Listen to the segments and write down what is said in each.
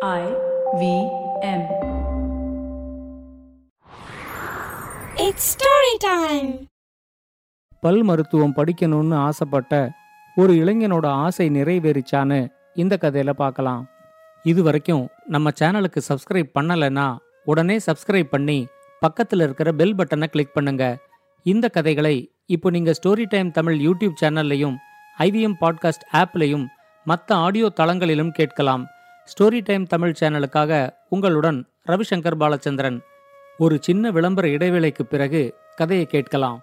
I V M. It's story time. பல் மருத்துவம் படிக்கணும்னு ஆசைப்பட்ட ஒரு இளைஞனோட ஆசை நிறைவேறிச்சான்னு இந்த கதையில பார்க்கலாம் இது வரைக்கும் நம்ம சேனலுக்கு சப்ஸ்கிரைப் பண்ணலைன்னா உடனே சப்ஸ்கிரைப் பண்ணி பக்கத்தில் இருக்கிற பெல் பட்டனை கிளிக் பண்ணுங்க இந்த கதைகளை இப்போ நீங்க ஸ்டோரி டைம் தமிழ் யூடியூப் சேனல்லையும் ஐவிஎம் பாட்காஸ்ட் ஆப்லையும் மற்ற ஆடியோ தளங்களிலும் கேட்கலாம் ஸ்டோரி டைம் தமிழ் சேனலுக்காக உங்களுடன் ரவிசங்கர் பாலச்சந்திரன். ஒரு சின்ன விளம்பர இடைவேளைக்கு பிறகு கதையை கேட்கலாம்.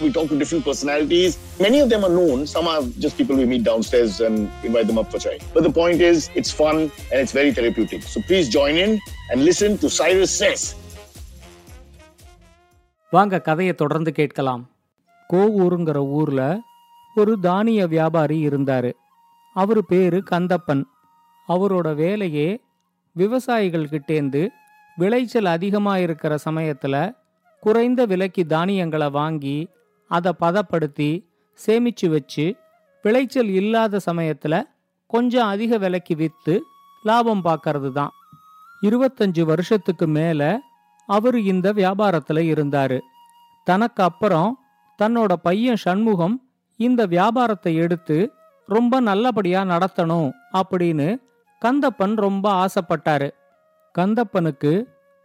We talk to different personalities. Many of them are known. Some are just people we meet downstairs and invite them up for chai. But the point is, it's fun and it's very therapeutic. So please join in and listen to Cyrus Says. வாங்க கதையை தொடர்ந்து கேட்கலாம் கோவூருங்கிற ஊர்ல ஒரு தானிய வியாபாரி இருந்தாரு அவரு பேரு கந்தப்பன் அவரோட வேலையே விவசாயிகள் கிட்டேந்து விளைச்சல் அதிகமாக இருக்கிற சமயத்துல குறைந்த விலைக்கு தானியங்களை வாங்கி அதை பதப்படுத்தி சேமிச்சு வச்சு விளைச்சல் இல்லாத சமயத்தில் கொஞ்சம் அதிக விலைக்கு விற்று லாபம் பார்க்கறது தான் இருபத்தஞ்சு வருஷத்துக்கு மேலே அவர் இந்த வியாபாரத்தில் இருந்தார். தனக்கு அப்புறம் தன்னோட பையன் சண்முகம் இந்த வியாபாரத்தை எடுத்து ரொம்ப நல்லபடியாக நடத்தணும் அப்படின்னு கந்தப்பன் ரொம்ப ஆசைப்பட்டாரு. கந்தப்பனுக்கு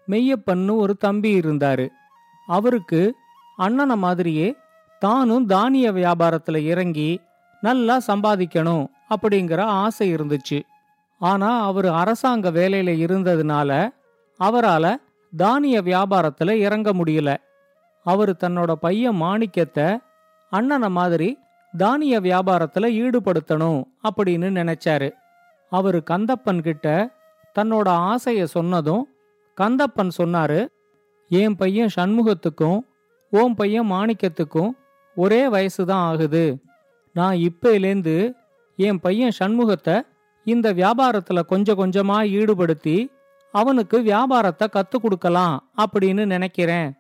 மெய்யப்பன்னு ஒரு தம்பி இருந்தாரு. அவருக்கு அண்ணனை மாதிரியே தானும் தானிய வியாபாரத்துல இறங்கி நல்லா சம்பாதிக்கணும் அப்படிங்கிற ஆசை இருந்துச்சு. ஆனா அவர் அரசாங்க வேலையில இருந்ததுனால அவரால தானிய வியாபாரத்துல இறங்க முடியல. அவர் தன்னோட பையன் மாணிக்கத்தை அண்ணனை மாதிரி தானிய வியாபாரத்துல ஈடுபடுத்தணும் அப்படின்னு நினைச்சாரு. அவரு கந்தப்பன் கிட்ட தன்னோட ஆசைய சொன்னதும் கந்தப்பன் சொன்னாரு என் பையன் சண்முகத்துக்கும் ஓம் பையன் மாணிக்கத்துக்கும் ஒரே வயசு தான் ஆகுது. நான் இப்பையிலேந்து என் பையன் சண்முகத்தை இந்த வியாபாரத்துல கொஞ்சம் கொஞ்சமா ஈடுபடுத்தி அவனுக்கு வியாபாரத்தை கத்து கொடுக்கலாம் அப்படின்னு நினைக்கிறேன்.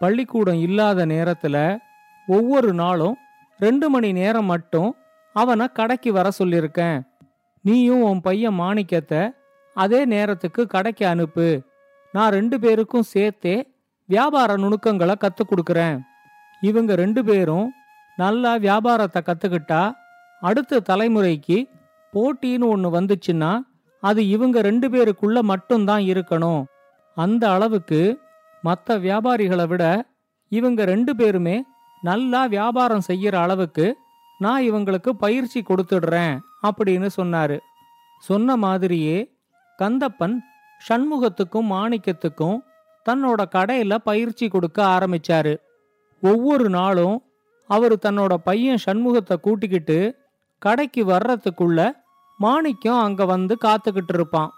பள்ளிக்கூடம் இல்லாத நேரத்துல ஒவ்வொரு நாளும் ரெண்டு மணி நேரம் மட்டும் அவனை கடைக்கு வர சொல்லியிருக்கேன். நீயும் உன் பையன் மாணிக்கத்தை அதே நேரத்துக்கு கடைக்கு அனுப்பு. நான் ரெண்டு பேருக்கும் சேர்த்தே வியாபார நுணுக்கங்களை கற்றுக் கொடுக்குறேன். இவங்க ரெண்டு பேரும் நல்லா வியாபாரத்தை கத்துக்கிட்டா அடுத்த தலைமுறைக்கு போட்டின்னு ஒன்று வந்துச்சுன்னா அது இவங்க ரெண்டு பேருக்குள்ள மட்டும்தான் இருக்கணும். அந்த அளவுக்கு மற்ற வியாபாரிகளை விட இவங்க ரெண்டு பேருமே நல்லா வியாபாரம் செய்யற அளவுக்கு நான் இவங்களுக்கு பயிற்சி கொடுத்துடுறேன் அப்படின்னு சொன்னாரு. சொன்ன மாதிரியே கந்தப்பன் சண்முகத்துக்கும் மாணிக்கத்துக்கும் தன்னோட கடையில பயிற்சி கொடுக்க ஆரம்பிச்சாரு. ஒவ்வொரு நாளும் அவர் தன்னோட பையன் சண்முகத்தை கூட்டிக்கிட்டு கடைக்கு வர்றதுக்குள்ள மாணிக்கம் அங்க வந்து காத்துக்கிட்டு இருப்பான்.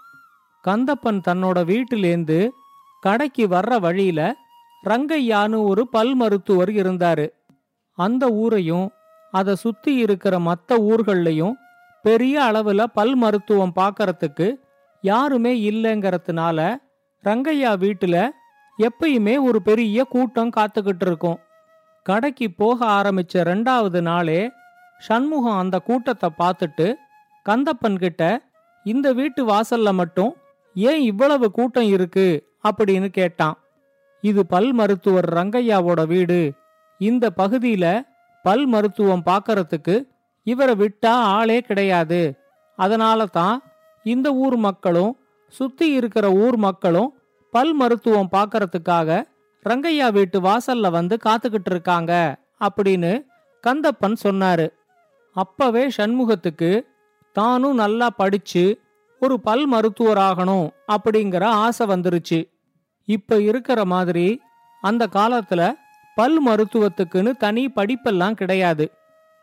கந்தப்பன் தன்னோட வீட்டிலேந்து கடைக்கு வர்ற வழியில ரங்கையான்னு ஒரு பல் மருத்துவர் இருந்தாரு. அந்த ஊரையும் அதை சுத்தி இருக்கிற மற்ற ஊர்கள்லையும் பெரிய அளவுல பல் மருத்துவம் பார்க்கறதுக்கு யாருமே இல்லைங்கிறதுனால ரங்கையா வீட்டுல எப்பயுமே ஒரு பெரிய கூட்டம் காத்துக்கிட்டு இருக்கும். கடைக்கு போக ஆரம்பிச்ச ரெண்டாவது நாளே சண்முகம் அந்த கூட்டத்தை பார்த்துட்டு கந்தப்பன் கிட்ட இந்த வீட்டு வாசல்ல மட்டும் ஏன் இவ்வளவு கூட்டம் இருக்கு? அப்படின்னு கேட்டான். இது பல் மருத்துவர் ரங்கையாவோட வீடு. இந்த பகுதியில பல் மருத்துவம் பார்க்கறதுக்கு இவரை விட்டா ஆளே கிடையாது. அதனால தான் இந்த ஊர் மக்களும் சுத்தி இருக்கிற ஊர் மக்களும் பல் மருத்துவம் பார்க்கறதுக்காக ரங்கையா வீட்டு வாசல்ல வந்து காத்துக்கிட்டு இருக்காங்க அப்படின்னு கந்தப்பன் சொன்னாரு. அப்பவே சண்முகத்துக்கு தானும் நல்லா படிச்சு ஒரு பல் மருத்துவராகணும் அப்படிங்கிற ஆசை வந்துருச்சு. இப்ப இருக்கிற மாதிரி அந்த காலத்துல பல் மருத்துவத்துக்குன்னு தனி படிப்பெல்லாம் கிடையாது.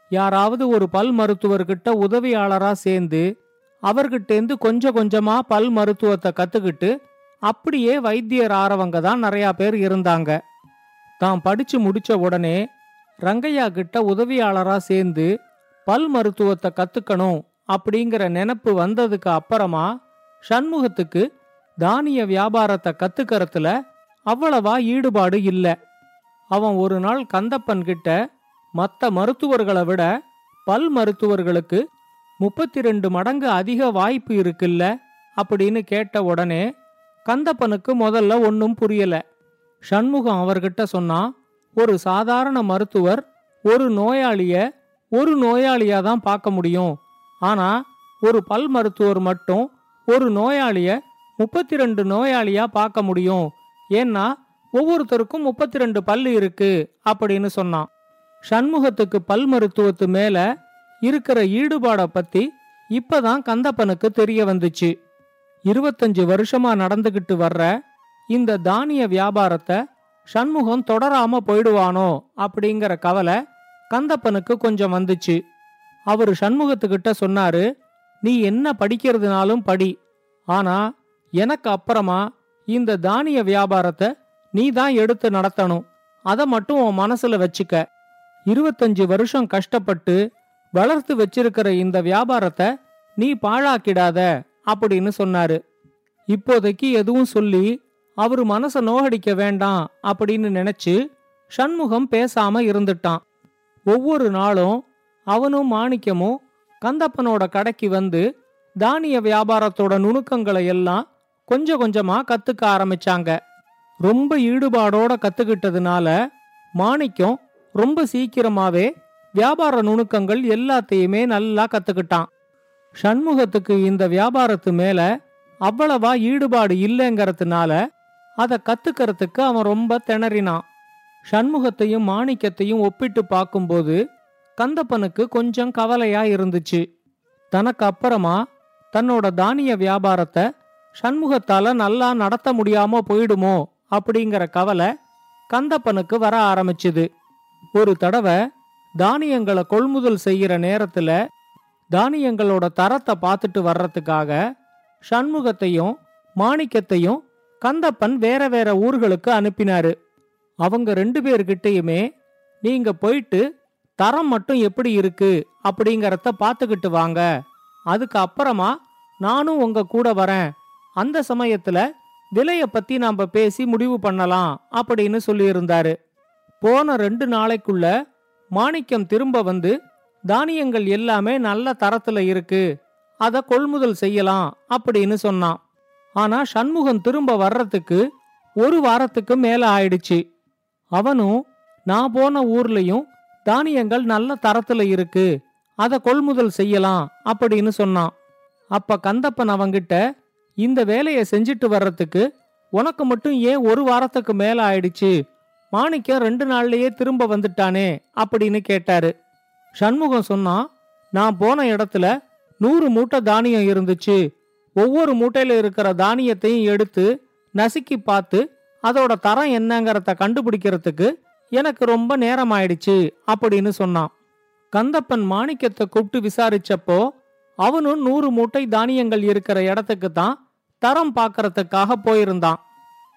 யாராவது ஒரு பல் மருத்துவர்கிட்ட உதவியாளரா சேர்ந்து அவர்கிட்டேந்து கொஞ்சம் கொஞ்சமா பல் மருத்துவத்தை கத்துக்கிட்டு அப்படியே வைத்தியர் ஆறவங்க தான் நிறையா பேர் இருந்தாங்க. தான் படிச்சு முடிச்ச உடனே ரங்கையா கிட்ட உதவியாளரா சேர்ந்து பல் மருத்துவத்தை கத்துக்கணும் அப்படிங்கிற நினப்பு வந்ததுக்கு அப்புறமா சண்முகத்துக்கு தானிய வியாபாரத்தை கத்துக்கறதுல அவ்வளவா ஈடுபாடு இல்ல. அவன் ஒரு நாள் கந்தப்பன் கிட்ட மற்ற மருத்துவர்களை விட பல் மருத்துவர்களுக்கு முப்பத்தி ரெண்டு மடங்கு அதிக வாய்ப்பு இருக்குல்ல அப்படின்னு கேட்ட உடனே கந்தப்பனுக்கு முதல்ல ஒன்னும் புரியல. சண்முகம் அவர்கிட்ட சொன்னா ஒரு சாதாரண மருத்துவர் ஒரு நோயாளிய ஒரு நோயாளியா தான் பார்க்க முடியும். ஆனா ஒரு பல் மருத்துவர் மட்டும் ஒரு நோயாளிய முப்பத்தி ரெண்டு நோயாளியா பார்க்க முடியும். ஏன்னா ஒவ்வொருத்தருக்கும் முப்பத்தி ரெண்டு பல் இருக்கு அப்படின்னு சொன்னான். சண்முகத்துக்கு பல் மருத்துவத்து மேல இருக்கிற ஈடுபாட பத்தி இப்பதான் கந்தப்பனுக்கு தெரிய வந்துச்சு. இருபத்தஞ்சு வருஷமா நடந்துகிட்டு வர்ற இந்த தானிய வியாபாரத்தை சண்முகம் தொடராம போயிடுவானோ அப்படிங்கிற கவலை கந்தப்பனுக்கு கொஞ்சம் வந்துச்சு. அவரு சண்முகத்துக்கிட்ட சொன்னாரு நீ என்ன படிக்கிறதுனாலும் படி. ஆனா எனக்கு அப்புறமா இந்த தானிய வியாபாரத்தை நீ தான் எடுத்து நடத்தணும். அதை மட்டும் உன் மனசுல வச்சுக்க. இருபத்தஞ்சு வருஷம் கஷ்டப்பட்டு வளர்த்து வச்சிருக்கிற இந்த வியாபாரத்தை நீ பாழாக்கிடாத. அப்படின்னு சொன்னாரு. இப்போதைக்கு எதுவும் சொல்லி அவரு மனச நோகடிக்க வேண்டாம் அப்படின்னு நினைச்சு சண்முகம் பேசாம இருந்துட்டான். ஒவ்வொரு நாளும் அவனும் மாணிக்கமும் கந்தப்பனோட கடைக்கு வந்து தானிய வியாபாரத்தோட நுணுக்கங்களை எல்லாம் கொஞ்சம் கொஞ்சமா கத்துக்க ஆரம்பிச்சாங்க. ரொம்ப ஈடுபாடோட கத்துக்கிட்டதுனால மாணிக்கம் ரொம்ப சீக்கிரமாவே வியாபார நுணுக்கங்கள் எல்லாத்தையுமே நல்லா கத்துக்கிட்டான். சண்முகத்துக்கு இந்த வியாபாரத்து மேல அவ்வளவா ஈடுபாடு இல்லைங்கிறதுனால அதை கத்துக்கிறதுக்கு அவன் ரொம்ப திணறினான். சண்முகத்தையும் மாணிக்கத்தையும் ஒப்பிட்டு பார்க்கும்போது கந்தப்பனுக்கு கொஞ்சம் கவலையா இருந்துச்சு. தனக்கு அப்புறமா தன்னோட தானிய வியாபாரத்தை சண்முகத்தால நல்லா நடத்த முடியாம போயிடுமோ அப்படிங்கிற கவலை கந்தப்பனுக்கு வர ஆரம்பிச்சுது. ஒரு தடவை தானியங்களை கொள்முதல் செய்கிற நேரத்துல தானியங்களோட தரத்தை பார்த்துட்டு வர்றதுக்காக சண்முகத்தையும் மாணிக்கத்தையும் கந்தப்பன் வேற வேற ஊர்களுக்கு அனுப்பினாரு. அவங்க ரெண்டு பேர்கிட்டயுமே நீங்க போயிட்டு தரம் மட்டும் எப்படி இருக்கு? அப்படிங்கறத பார்த்துக்கிட்டு வாங்க. அதுக்கு அப்புறமா நானும் உங்க கூட வரேன். அந்த சமயத்துல விலைய பத்தி நாம பேசி முடிவு பண்ணலாம் அப்படின்னு சொல்லியிருந்தாரு. போன ரெண்டு நாளைக்குள்ள மாணிக்கம் திரும்ப வந்து தானியங்கள் எல்லாமே நல்ல தரத்துல இருக்கு. அதை கொள்முதல் செய்யலாம் அப்படின்னு சொன்னான். ஆனா சண்முகம் திரும்ப வர்றதுக்கு ஒரு வாரத்துக்கு மேல ஆயிடுச்சு. அவனும் நான் போன ஊர்லயும் தானியங்கள் நல்ல தரத்துல இருக்கு. அதை கொள்முதல் செய்யலாம் அப்படின்னு சொன்னான். அப்ப கந்தப்பன் அவங்கிட்ட இந்த வேலையை செஞ்சுட்டு வர்றதுக்கு உனக்கு மட்டும் ஏன் ஒரு வாரத்துக்கு மேல ஆயிடுச்சு? மாணிக்கம் ரெண்டு நாள்லயே திரும்ப வந்துட்டானே அப்படின்னு கேட்டாரு. சண்முகம் சொன்னான் நான் போன இடத்துல நூறு மூட்டை தானியம் இருந்துச்சு. ஒவ்வொரு மூட்டையில இருக்கிற தானியத்தையும் எடுத்து நசுக்கி பார்த்து அதோட தரம் என்னங்கிறத கண்டுபிடிக்கிறதுக்கு எனக்கு ரொம்ப நேரம் ஆயிடுச்சு அப்படின்னு சொன்னான். கந்தப்பன் மாணிக்கத்தை கூப்பிட்டு விசாரிச்சப்போ அவனும் நூறு மூட்டை தானியங்கள் இருக்கிற இடத்துக்கு தான் தரம் பார்க்கறதுக்காக போயிருந்தான்.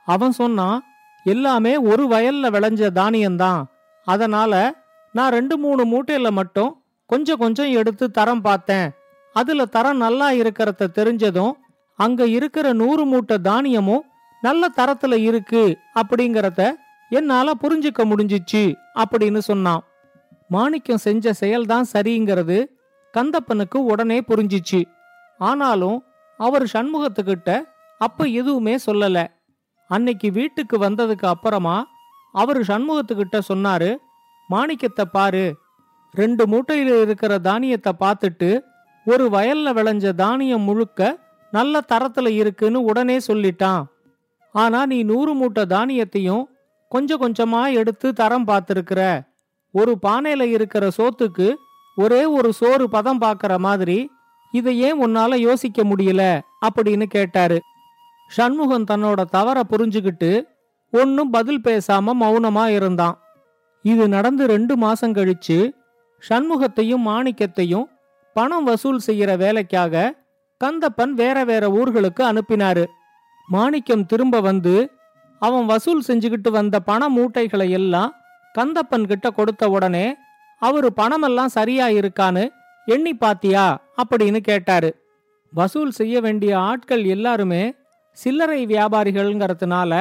அவன் சொன்னான் எல்லாமே ஒரு வயல்ல விளைஞ்ச தானியம்தான். அதனால நான் ரெண்டு மூணு மூட்டையில மட்டும் கொஞ்சம் கொஞ்சம் எடுத்து தரம் பார்த்தேன். அதுல தரம் நல்லா இருக்கிறத தெரிஞ்சதும் அங்க இருக்கிற நூறு மூட்டை தானியமும் நல்ல தரத்துல இருக்கு அப்படிங்கறத என்னால புரிஞ்சுக்க முடிஞ்சிச்சு அப்படின்னு சொன்னான். மாணிக்கம் செஞ்ச செயல்தான் சரிங்கிறது கந்தப்பனுக்கு உடனே புரிஞ்சிச்சு. ஆனாலும் அவர் சண்முகத்துக்கிட்ட அப்ப எதுவுமே சொல்லல. அன்னைக்கு வீட்டுக்கு வந்ததுக்கு அப்புறமா அவர் சண்முகத்துக்கிட்ட சொன்னாரு மாணிக்கத்தை பாரு. ரெண்டு மூட்டையில இருக்கிற தானியத்தை பார்த்துட்டு ஒரு வயல்ல விளைஞ்ச தானியம் முழுக்க நல்ல தரத்துல இருக்குன்னு உடனே சொல்லிட்டான். ஆனா நீ நூறு மூட்டை தானியத்தையும் கொஞ்சம் கொஞ்சமா எடுத்து தரம் பார்த்துருக்கிற. ஒரு பானையில இருக்கிற சோத்துக்கு ஒரே ஒரு சோறு பதம் பார்க்கற மாதிரி இதை ஏன் உன்னால யோசிக்க முடியல? அப்படின்னு கேட்டாரு. சண்முகம் தன்னோட தவற புரிஞ்சுக்கிட்டு ஒன்னும் பதில் பேசாம மௌனமா இருந்தான். இது நடந்து ரெண்டு மாசம் கழிச்சு சண்முகத்தையும் மாணிக்கத்தையும் பணம் வசூல் செய்யற வேலைக்காக கந்தப்பன் வேற வேற ஊர்களுக்கு அனுப்பினாரு. மாணிக்கம் திரும்ப வந்து அவன் வசூல் செஞ்சுக்கிட்டு வந்த பண மூட்டைகளை எல்லாம் கந்தப்பன் கிட்ட கொடுத்த உடனே அவரு பணமெல்லாம் சரியா இருக்கான்னு எண்ணி பாத்தியா அப்படின்னு கேட்டாரு. வசூல் செய்ய வேண்டிய ஆட்கள் எல்லாருமே சில்லறை வியாபாரிகள்ங்கிறதுனால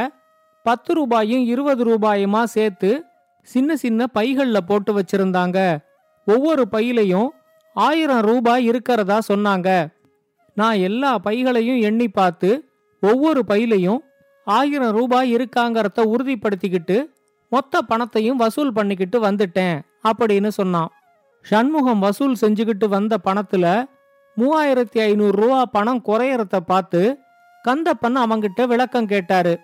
பத்து ரூபாயும் இருபது ரூபாயுமா சேர்த்து சின்ன சின்ன பைகள்ல போட்டு வச்சிருந்தாங்க. ஒவ்வொரு பையிலையும் ஆயிரம் ரூபாய் இருக்கிறதா சொன்னாங்க. நான் எல்லா பைகளையும் எண்ணி பார்த்து ஒவ்வொரு பையிலையும் ஆயிரம் ரூபாய் இருக்காங்கிறத உறுதிப்படுத்திக்கிட்டு மொத்த பணத்தையும் வசூல் பண்ணிக்கிட்டு வந்துட்டேன் அப்படின்னு சொன்னான். சண்முகம் வசூல் செஞ்சுக்கிட்டு வந்த பணத்துல மூவாயிரத்தி ஐநூறு ரூபா பணம் குறையறத பார்த்து கந்தப்பன் அவங்கிட்ட விளக்கம் கேட்டாரு.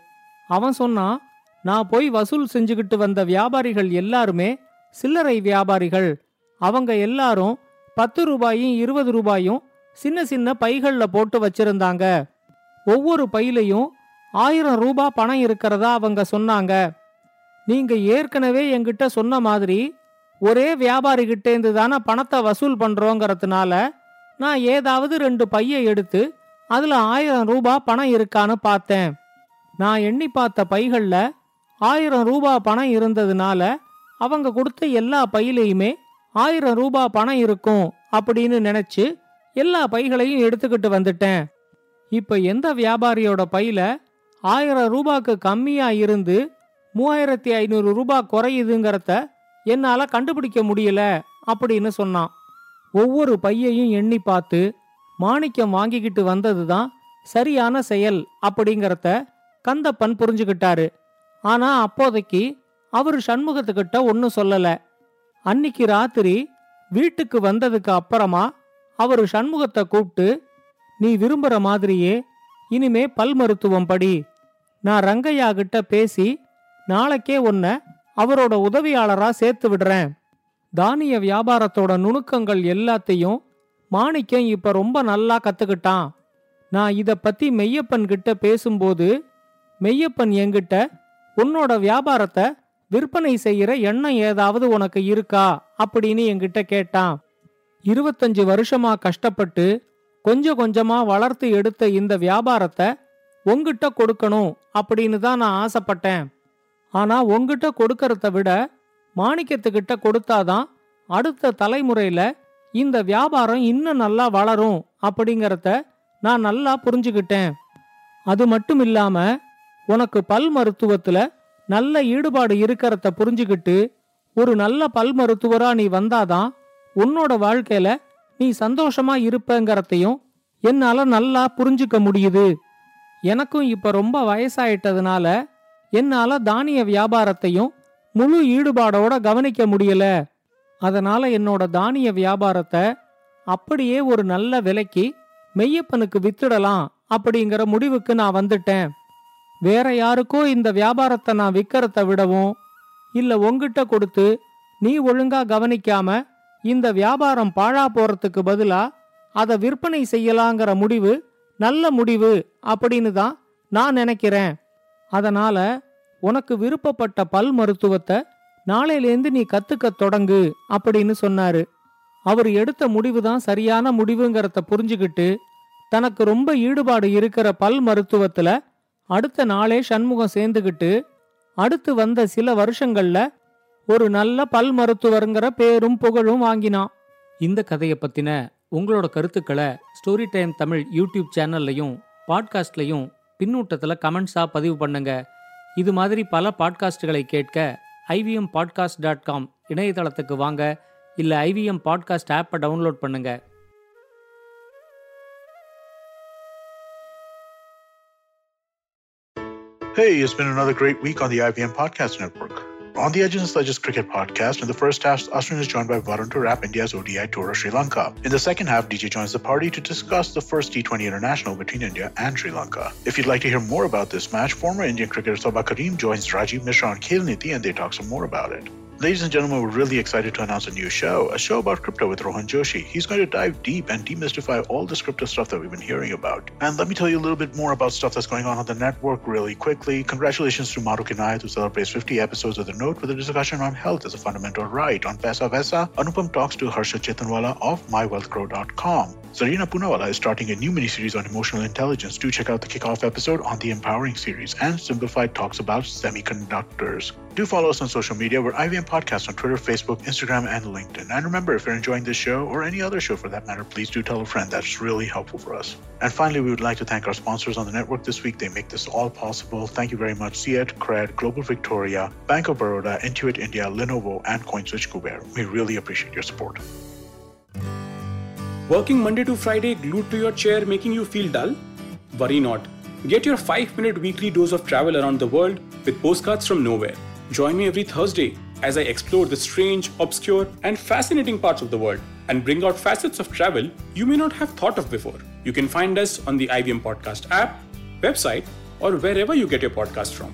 அவன் சொன்னான் நான் போய் வசூல் செஞ்சுக்கிட்டு வந்த வியாபாரிகள் எல்லாருமே சில்லறை வியாபாரிகள் அவங்க எல்லாரும் பத்து ரூபாயும் இருபது ரூபாயும் சின்ன சின்ன பைகளில் போட்டு வச்சிருந்தாங்க. ஒவ்வொரு பையிலையும் ஆயிரம் ரூபாய் பணம் இருக்கிறதா அவங்க சொன்னாங்க. நீங்க ஏற்கனவே என்கிட்ட சொன்ன மாதிரி ஒரே வியாபாரிகிட்டேந்து தானே பணத்தை வசூல் பண்றோங்கிறதுனால நான் ஏதாவது ரெண்டு பையை எடுத்து அதுல ஆயிரம் ரூபா பணம் இருக்கான்னு பார்த்தேன். நான் எண்ணி பார்த்த பைகளில் ஆயிரம் ரூபாய் பணம் இருந்ததுனால அவங்க கொடுத்த எல்லா பையிலையுமே ஆயிரம் ரூபாய் பணம் இருக்கும் அப்படின்னு நினைச்சு எல்லா பைகளையும் எடுத்துக்கிட்டு வந்துட்டேன். இப்ப எந்த வியாபாரியோட பையில ஆயிரம் ரூபாய்க்கு கம்மியா இருந்து மூவாயிரத்தி ஐநூறு ரூபாய் குறையுதுங்கிறத என்னால கண்டுபிடிக்க முடியல அப்படின்னு சொன்னான். ஒவ்வொரு பையையும் எண்ணி பார்த்து மாணிக்கம் வாங்கிக்கிட்டு வந்ததுதான் சரியான செயல் அப்படிங்கிறத கந்தப்பன் புரிஞ்சுக்கிட்டாரு. ஆனா அப்போதைக்கு அவரு சண்முகத்துக்கிட்ட ஒன்னும் சொல்லல. அன்னிக்கு ராத்திரி வீட்டுக்கு வந்ததுக்கு அப்புறமா அவரு சண்முகத்தை கூப்பிட்டு நீ விரும்புற மாதிரியே இனிமே பல் மருத்துவம் படி. நான் ரங்கையா கிட்ட பேசி நாளைக்கே உன்னை அவரோட உதவியாளரா சேர்த்து விடுறேன். தானிய வியாபாரத்தோட நுணுக்கங்கள் எல்லாத்தையும் மாணிக்கம் இப்ப ரொம்ப நல்லா கத்துக்கிட்டான். நான் இத பத்தி மெய்யப்பன் கிட்ட பேசும்போது மெய்யப்பன் என்கிட்ட உன்னோட வியாபாரத்தை விற்பனை செய்யற எண்ணம் ஏதாவது உனக்கு இருக்கா? அப்படின்னு என்கிட்ட கேட்டான். இருபத்தஞ்சு வருஷமா கஷ்டப்பட்டு கொஞ்சம் கொஞ்சமா வளர்த்து எடுத்த இந்த வியாபாரத்தை உங்ககிட்ட கொடுக்கணும் அப்படின்னு தான் நான் ஆசைப்பட்டேன். ஆனா உங்கிட்ட கொடுக்கறத விட மாணிக்கத்துக்கிட்ட கொடுத்தாதான் அடுத்த தலைமுறையில இந்த வியாபாரம் இன்னும் நல்லா வளரும் அப்படிங்கறத நான் நல்லா புரிஞ்சுக்கிட்டேன். அது மட்டும் இல்லாம உனக்கு பல் மருத்துவத்துல நல்ல ஈடுபாடு இருக்கிறத புரிஞ்சுக்கிட்டு ஒரு நல்ல பல் மருத்துவரா நீ வந்தாதான் உன்னோட வாழ்க்கையில நீ சந்தோஷமா இருப்பங்கிறதையும் என்னால நல்லா புரிஞ்சுக்க முடியுது. எனக்கும் இப்ப ரொம்ப வயசாயிட்டதுனால என்னால தானிய வியாபாரத்தையும் முழு ஈடுபாடோட கவனிக்க முடியல. அதனால என்னோட தானிய வியாபாரத்தை அப்படியே ஒரு நல்ல விலைக்கு மெய்யப்பனுக்கு வித்துடலாம் அப்படிங்கிற முடிவுக்கு நான் வந்துட்டேன். வேற யாருக்கோ இந்த வியாபாரத்தை நான் விக்கிறத விடவும் இல்ல உங்கிட்ட கொடுத்து நீ ஒழுங்கா கவனிக்காம இந்த வியாபாரம் பாழா போறதுக்கு பதிலா அதை விற்பனை செய்யலாங்கிற முடிவு நல்ல முடிவு அப்படின்னு தான் நான் நினைக்கிறேன். அதனால உனக்கு விருப்பப்பட்ட பல் மருத்துவத்தை நாளையிலேந்து நீ கத்துக்க தொடங்கு அப்படின்னு சொன்னாரு. அவர் எடுத்த முடிவு தான் சரியான முடிவுங்கிறத புரிஞ்சுக்கிட்டு தனக்கு ரொம்ப ஈடுபாடு இருக்கிற பல் மருத்துவத்துல அடுத்த நாளே சண்முகம் சேர்ந்துகிட்டு அடுத்து வந்த சில வருஷங்கள்ல ஒரு நல்ல பல் மருத்துவருங்கிற பேரும் புகழும் வாங்கினான். இந்த கதையை பத்தின உங்களோட கருத்துக்களை ஸ்டோரி டைம் தமிழ் யூடியூப் சேனல்லையும் பாட்காஸ்ட்லையும் பின்னூட்டத்தில் கமெண்ட்ஸா பதிவு பண்ணுங்க. இது மாதிரி பல பாட்காஸ்டுகளை கேட்க ஐவிஎம் பாட்காஸ்ட் டாட் காம் இணையதளத்துக்கு வாங்க. இல்லை ஐவிஎம் பாட்காஸ்ட் ஆப்பை டவுன்லோட் பண்ணுங்கள் Hey, it's been another great week on the IBM Podcast Network. On the Edge and Sledges Cricket Podcast, in the first half, Ashwin is joined by Varun to wrap India's ODI tour of Sri Lanka. In the second half, DJ joins the party to discuss the first T20 international between India and Sri Lanka. If you'd like to hear more about this match, former Indian cricketer Soba Karim joins Rajiv Mishra on Khel Niti and they talk some more about it. Ladies and gentlemen, we're really excited to announce a new show, a show about crypto with Rohan Joshi. He's going to dive deep and demystify all this crypto stuff that we've been hearing about. And let me tell you a little bit more about stuff that's going on on the network really quickly. Congratulations to Maru Kinayat, who celebrates 50 episodes of The Note with a discussion on health as a fundamental right. On Pesa Vesa, Anupam talks to Harsha Chetanwala of mywealthgrow.com. Zarina Punawala is starting a new miniseries on emotional intelligence. Do check out the kickoff episode on the Empowering series. And Simplified talks about semiconductors. Do follow us on social media. We're IVM Podcast on Twitter, Facebook, Instagram, and LinkedIn. And remember, if you're enjoying this show or any other show for that matter, please do tell a friend. That's really helpful for us. And finally, we would like to thank our sponsors on the network this week. They make this all possible. Thank you very much, Ciet, Cred, Global Victoria, Bank of Baroda, Intuit India, Lenovo, and CoinSwitch Kuber. We really appreciate your support. Working Monday to Friday glued to your chair making you feel dull? Worry not. Get your 5 minute weekly dose of travel around the world with postcards from nowhere. Join me every Thursday as I explore the strange, obscure, and fascinating parts of the world and bring out facets of travel you may not have thought of before. You can find us on the IBM Podcast app, website, or wherever you get your podcast from.